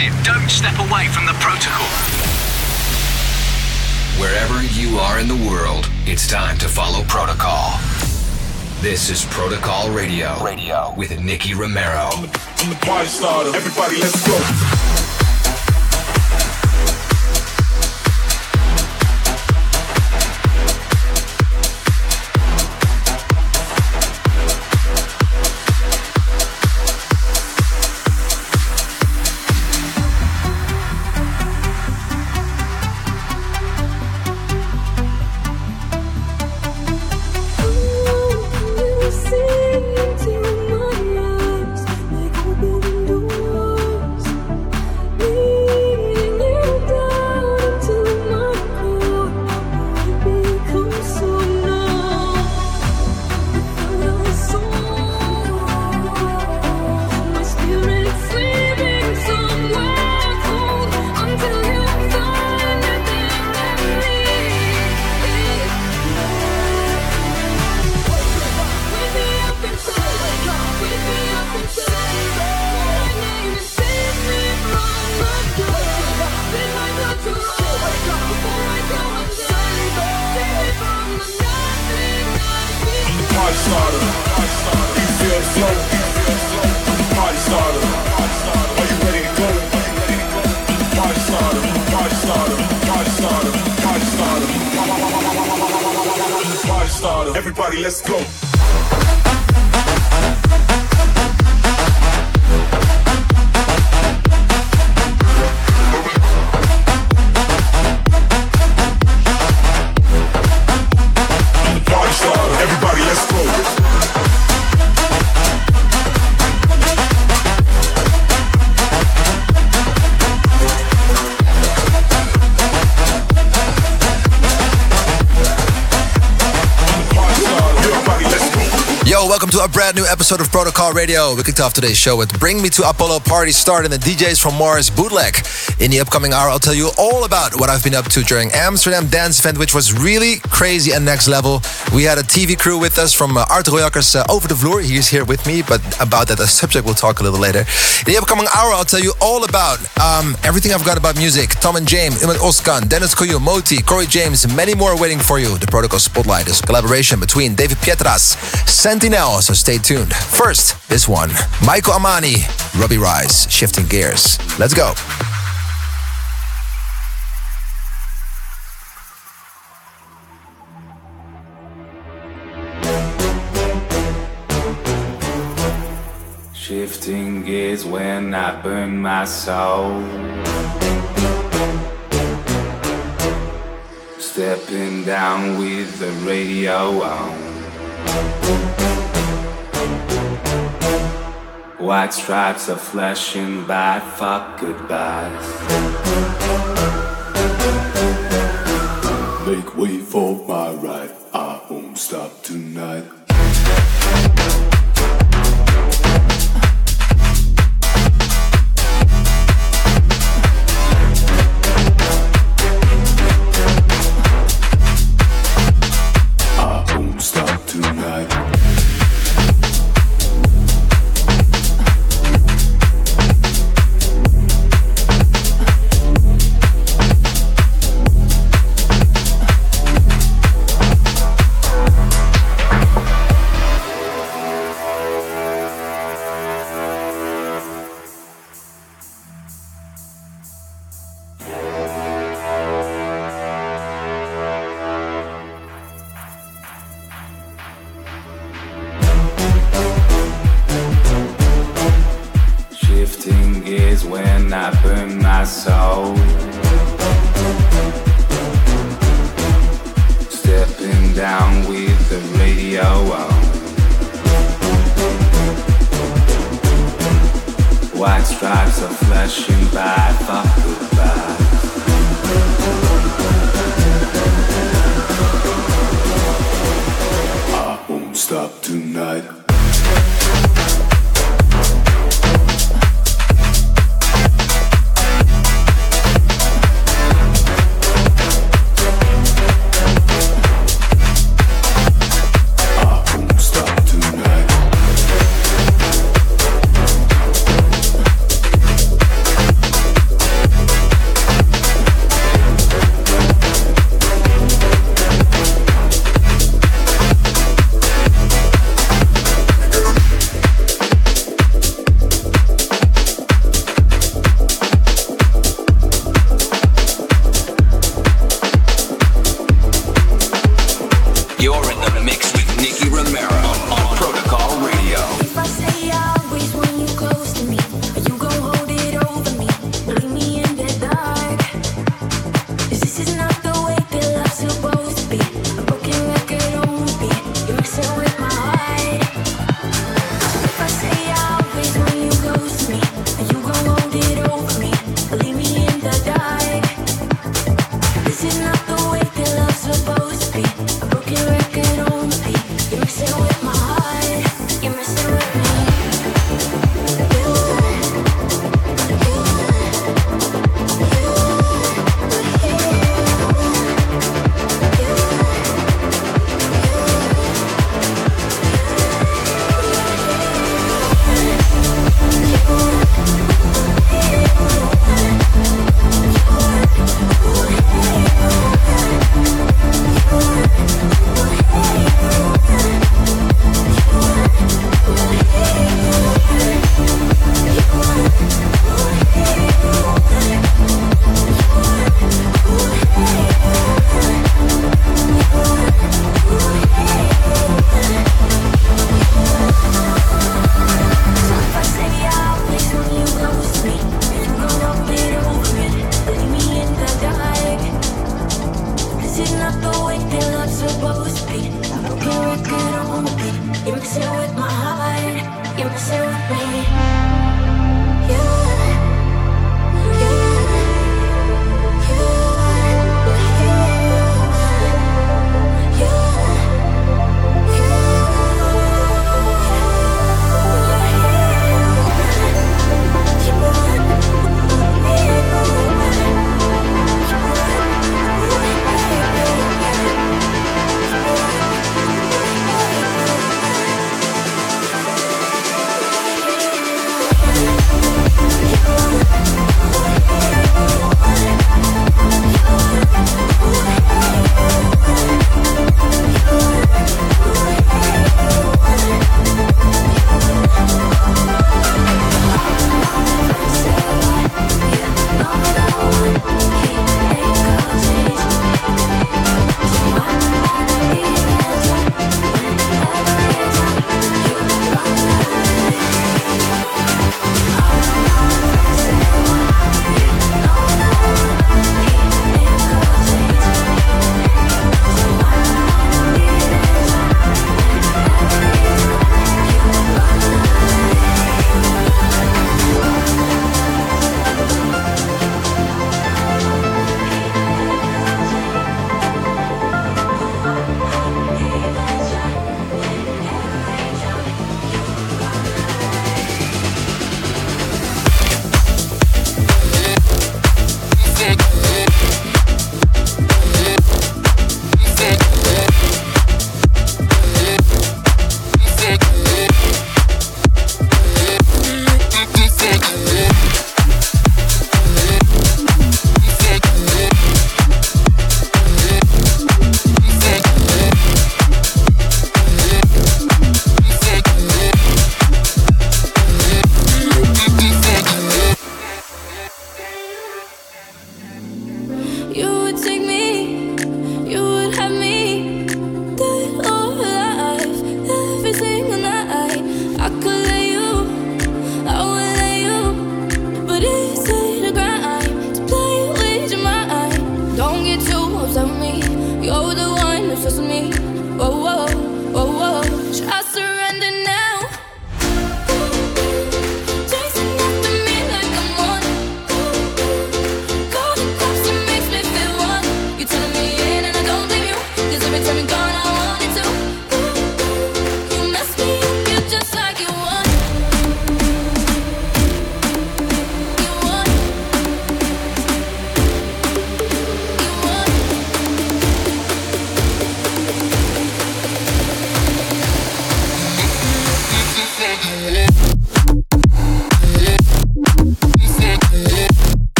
it. Don't step away from the protocol. Wherever you are in the world, it's time to follow protocol. This is Protocol Radio. Radio with Nicky Romero. I'm the, I'm the party starter. Everybody, let's go. Everybody, let's go. A brand new episode of Protocol Radio. We kicked off today's show with Bring Me to Apollo Party Start and the DJs from Mars Bootleg. In the upcoming hour, I'll tell you all about what I've been up to during Amsterdam Dance Event, which was really crazy and next level. We had a TV crew with us from uh, Art Royakkers uh, over the floor. He's here with me, but about that the subject we'll talk a little later. In the upcoming hour, I'll tell you all about um, everything I've got about music. Tom and James, Imad Oskan, Dennis Koyu, Moti, Corey James, many more waiting for you. The Protocol Spotlight is a collaboration between David Pietras, Sentinel, so stay tuned. First, this one Michael Amani, Robbie Rice, Shifting Gears. Let's go. Gears when I burn my soul. Stepping down with the radio on. White stripes are flashing by, fuck goodbyes.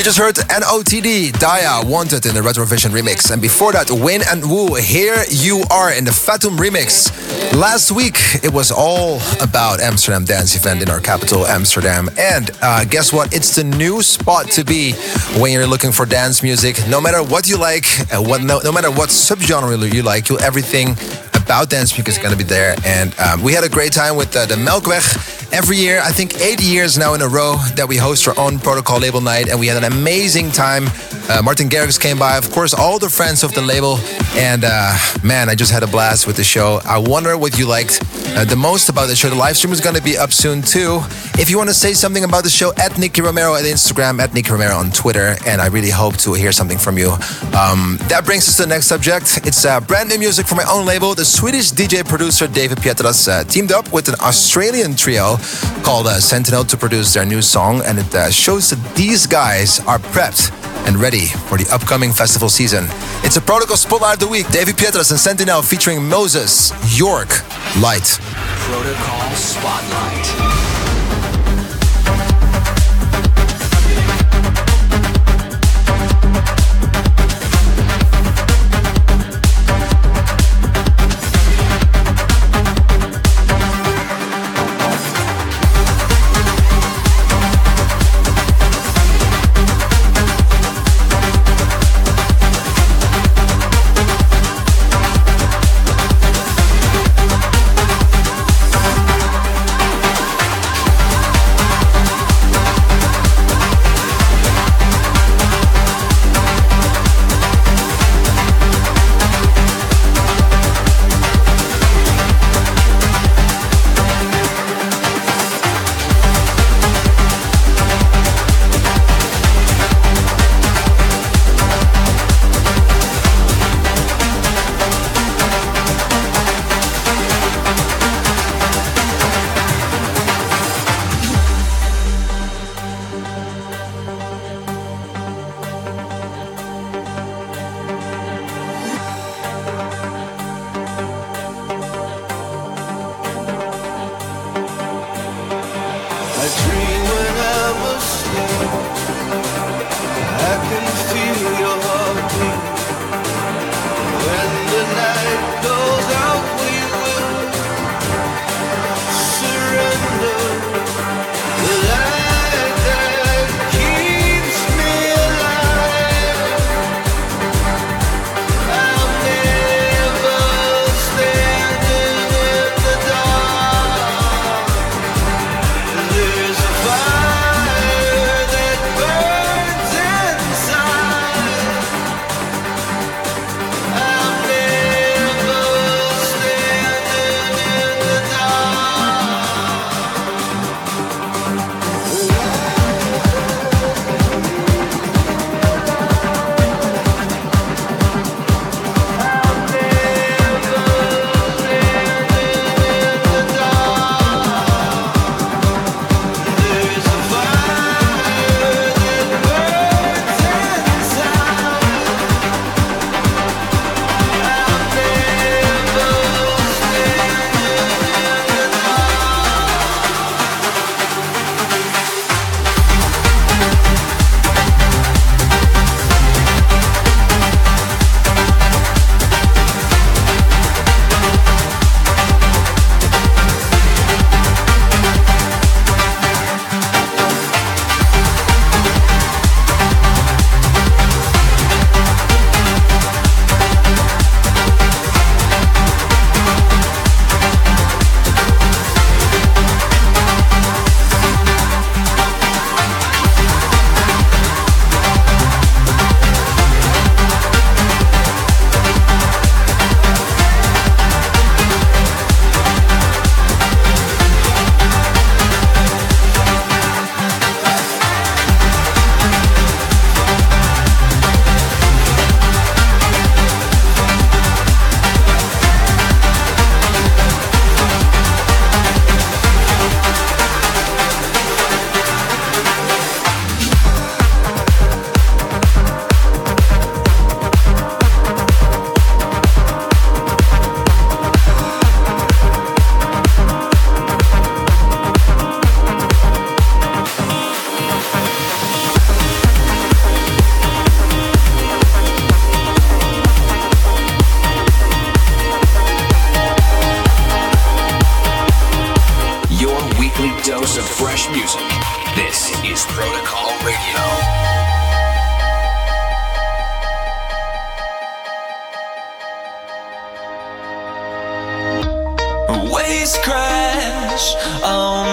You just heard NOTD, Daya, Wanted in the Retrovision remix. And before that, Win and Woo, Here You Are in the Fatum remix. Last week, it was all about Amsterdam Dance Event in our capital, Amsterdam. And uh, guess what? It's the new spot to be when you're looking for dance music. No matter what you like, uh, what, no, no matter what subgenre you like, you everything about dance music is going to be there. And um, we had a great time with uh, the Melkweg every year, I think eight years now in a row that we host our own protocol label night, and we had an amazing time. Uh, Martin Garrix came by, of course, all the friends of the label, and uh, man, I just had a blast with the show. I wonder what you liked uh, the most about the show. The live stream is going to be up soon too. If you want to say something about the show, at Nicky Romero at Instagram, at Nicky Romero on Twitter, and I really hope to hear something from you. Um, that brings us to the next subject. It's uh, brand new music from my own label. The Swedish DJ producer David Pietras uh, teamed up with an Australian trio called uh, Sentinel to produce their new song, and it uh, shows that these guys are prepped and ready for the upcoming festival season. It's a Protocol Spotlight of the Week. David Pietras and Sentinel featuring Moses, York, Light. Protocol Spotlight.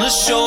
the shore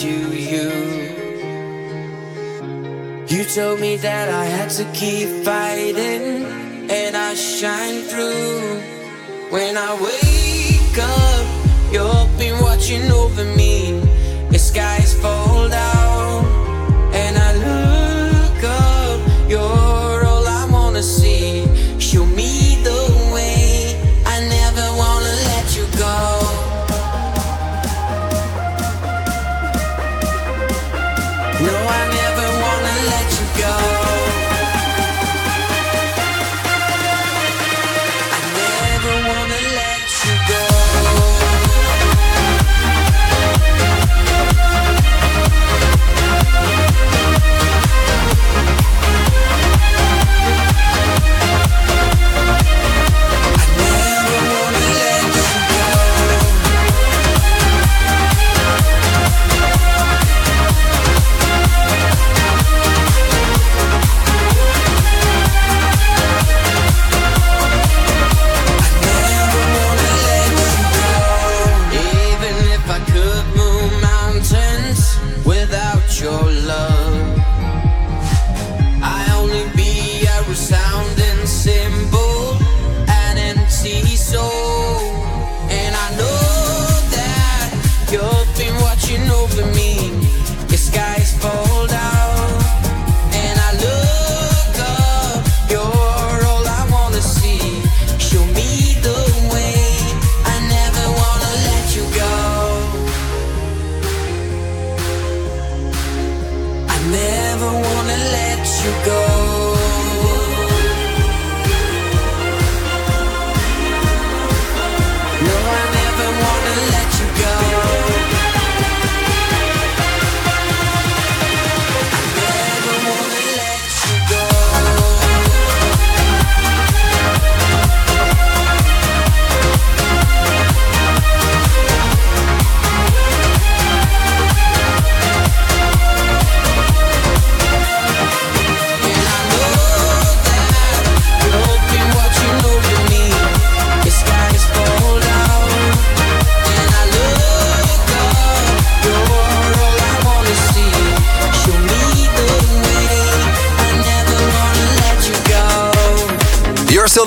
to you. You told me that I had to keep fighting, and I shine through. When I wake up, you've been watching over me. The skies fall out.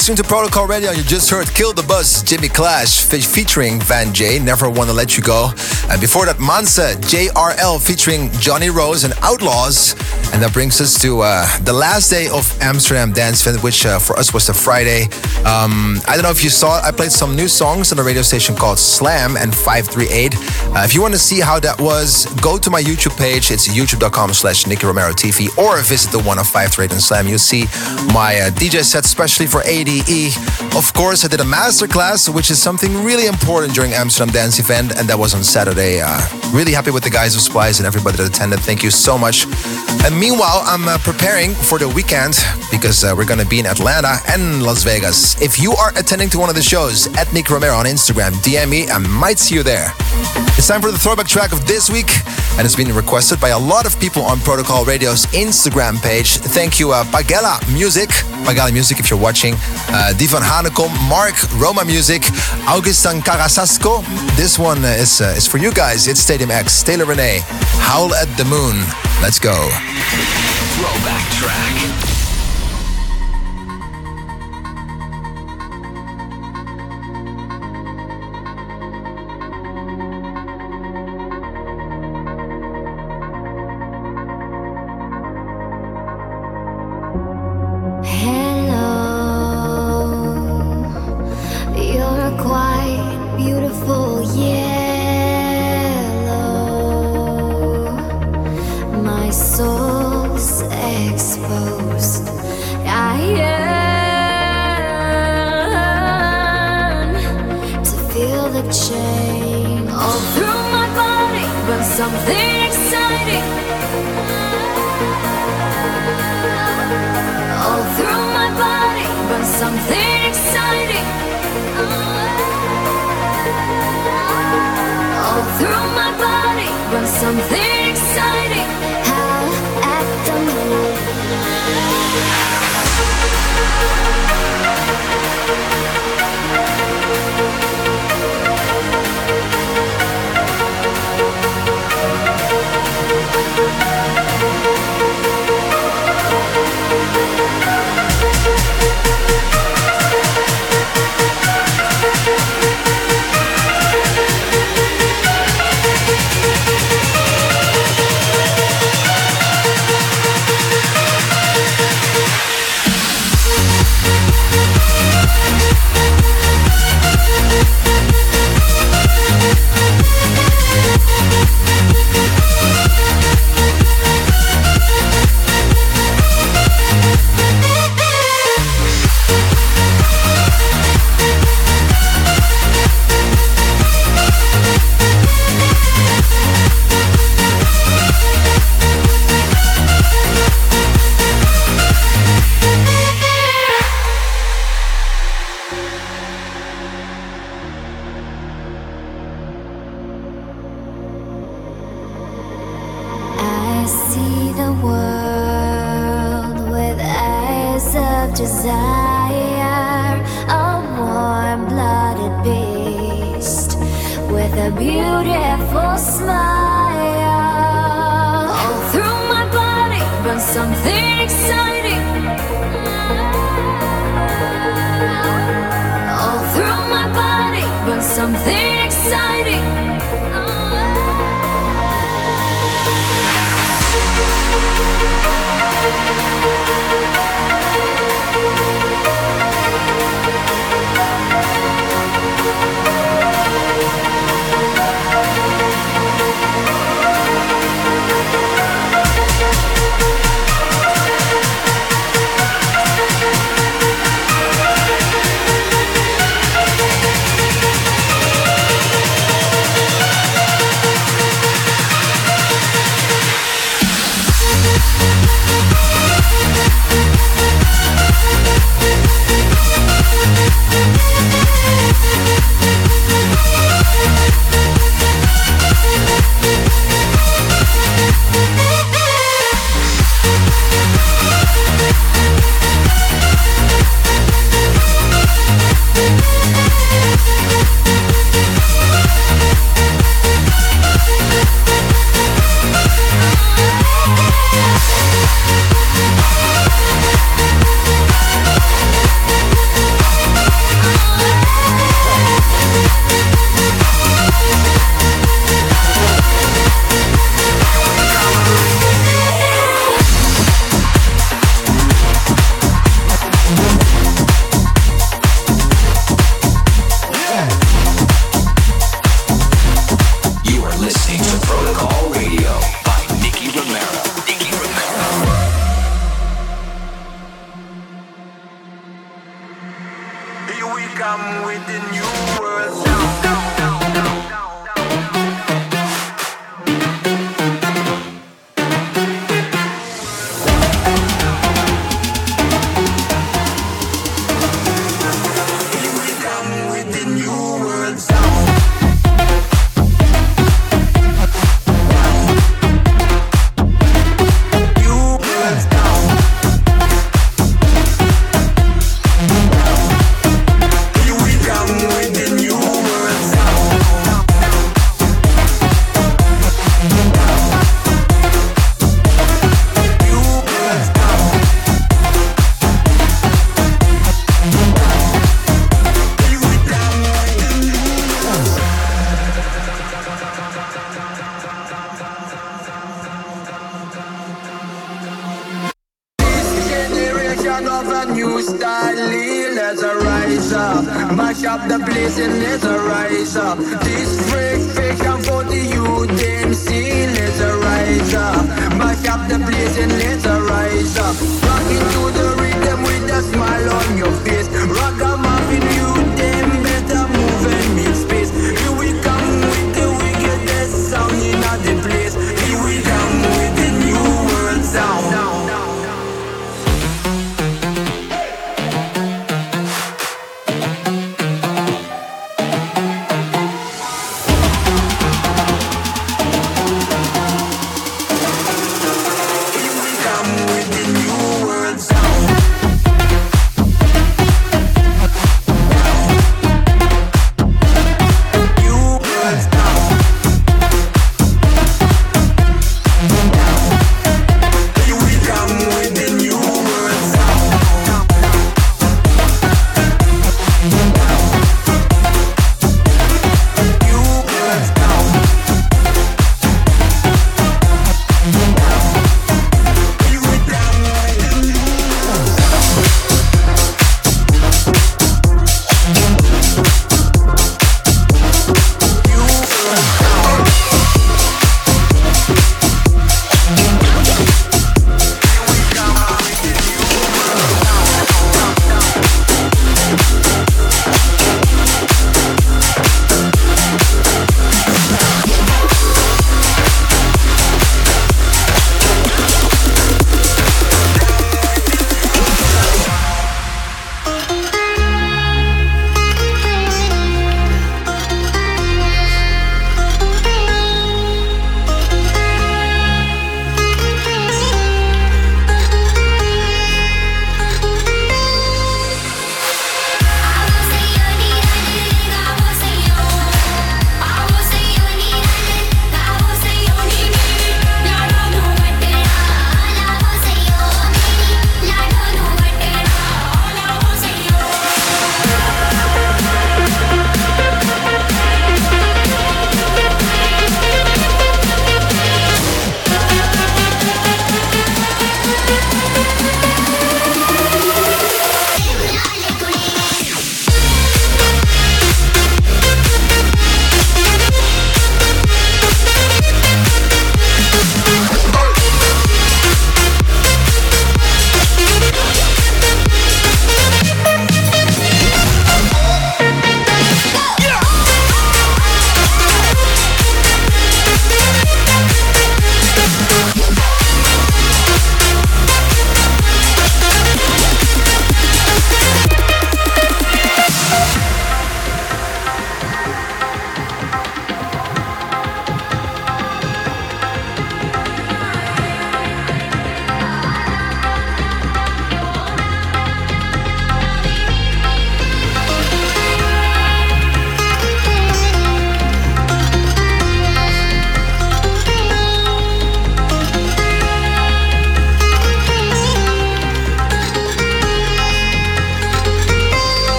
Listening to Protocol Radio. You just heard Kill the Buzz, Jimmy Clash fe- featuring Van J, Never Wanna Let You Go. And before that, Mansa, JRL featuring Johnny Rose and Outlaws. And that brings us to uh, the last day of Amsterdam Dance Event, which uh, for us was the Friday. Um, I don't know if you saw it, I played some new songs on a radio station called Slam and 538. Uh, if you want to see how that was, go to my YouTube page. It's youtube.com slash Nicky Romero TV or visit the one of 538 and Slam. You'll see my uh, DJ set, especially for ADE. Of course, I did a masterclass, which is something really important during Amsterdam Dance Event, and that was on Saturday. Uh, really happy with the guys of Splice and everybody that attended. Thank you so much. And meanwhile, I'm uh, preparing for the weekend because uh, we're going to be in Atlanta and Las Vegas. If you are attending to one of the shows, at Nick Romero on Instagram, DM me. I might see you there. It's time for the throwback track of this week, and it's been requested by a lot of people on Protocol Radio's Instagram page. Thank you, uh, Pagela Music, Pagela Music, if you're watching, uh, Divan Hanekom, Mark, Roma Music, Augustin Carasasco. This one is uh, is for you guys. It's Stadium X, Taylr Renee, Howl at the Moon. Let's go. Throwback track. Through my body, but something exciting. Howl at the moon.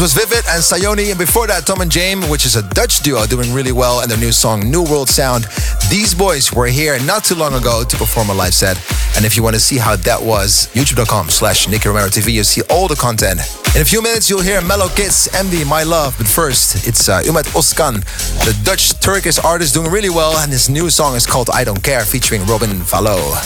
Was Vivid and Sayoni, and before that, Tom and James, which is a Dutch duo doing really well, and their new song New World Sound. These boys were here not too long ago to perform a live set. And if you want to see how that was, youtube.com slash Nicky Romero TV, you see all the content. In a few minutes, you'll hear Mellow Kids, MD, My Love. But first, it's uh, Ummet Ozcan, the Dutch Turkish artist doing really well, and his new song is called I Don't Care, featuring Robin Fallo.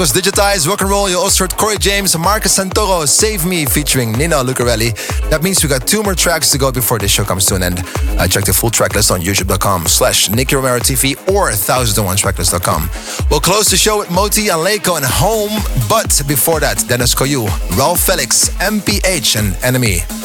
was digitized, Rock and Roll, you also heard Corey James, Marcus Santoro, Save Me featuring Nina Lucarelli. That means we got two more tracks to go before this show comes to an end. Uh, check the full track list on youtube.com slash Nicky Romero TV or 1001tracklist.com. We'll close the show with Moti Aleko and Home, but before that, Dennis Coyu, Ralph Felix, MPH and Enemy.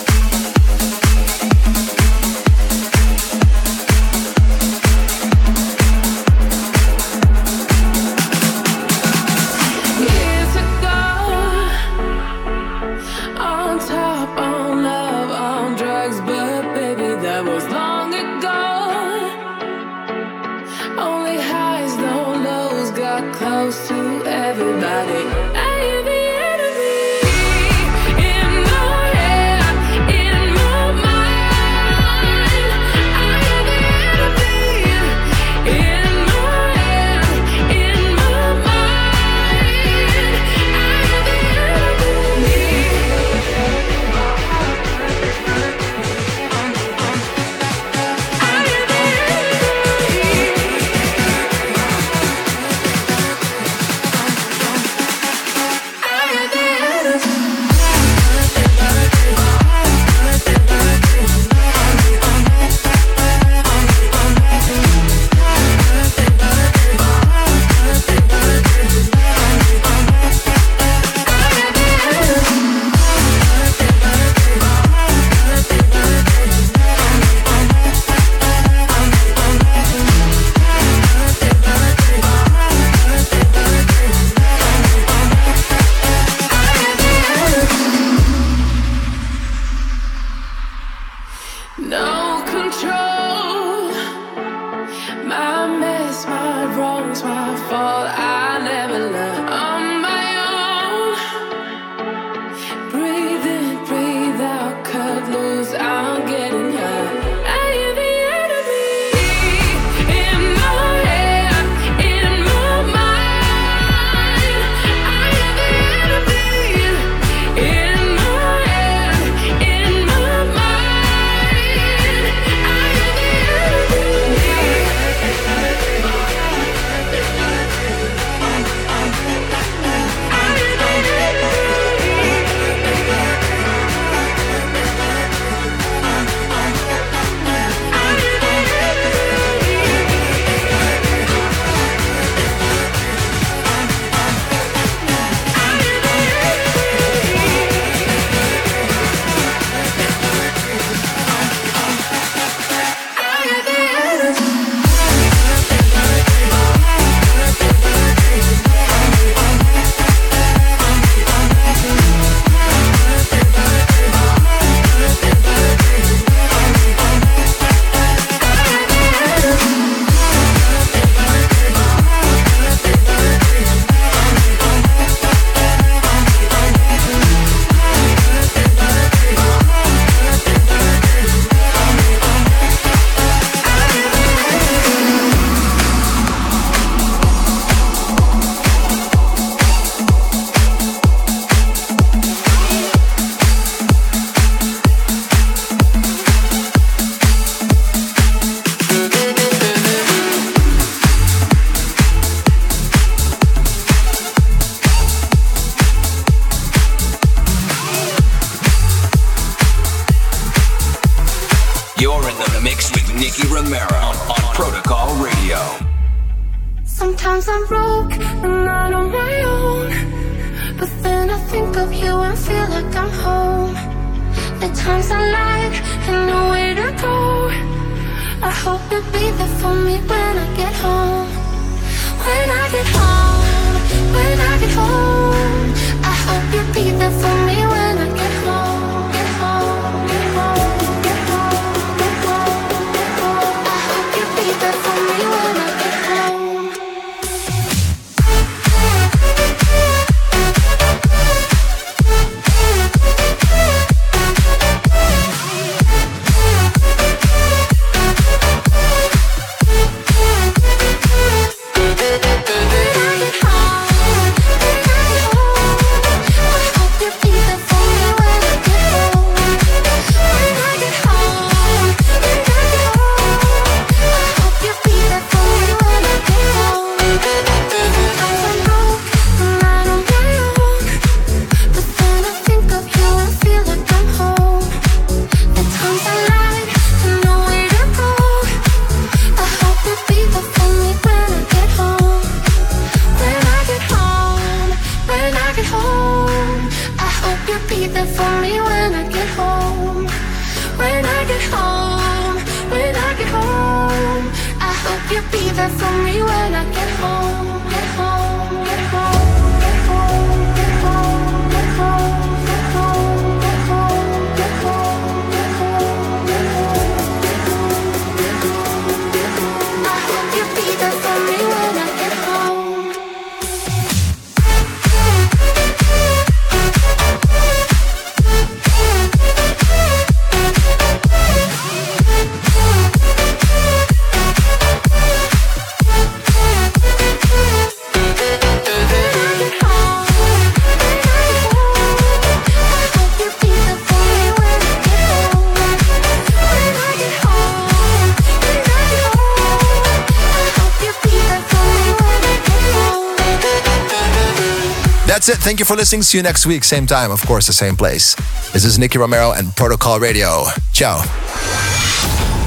Thank you for listening. See you next week. Same time, of course, the same place. This is Nicky Romero and Protocol Radio. Ciao.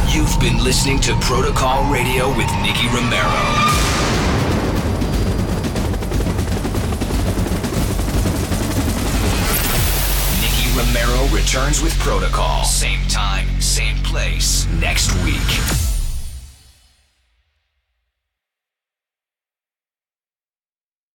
You've been listening to Protocol Radio with Nicky Romero. Romero returns with Protocol. Same time, same place, next week.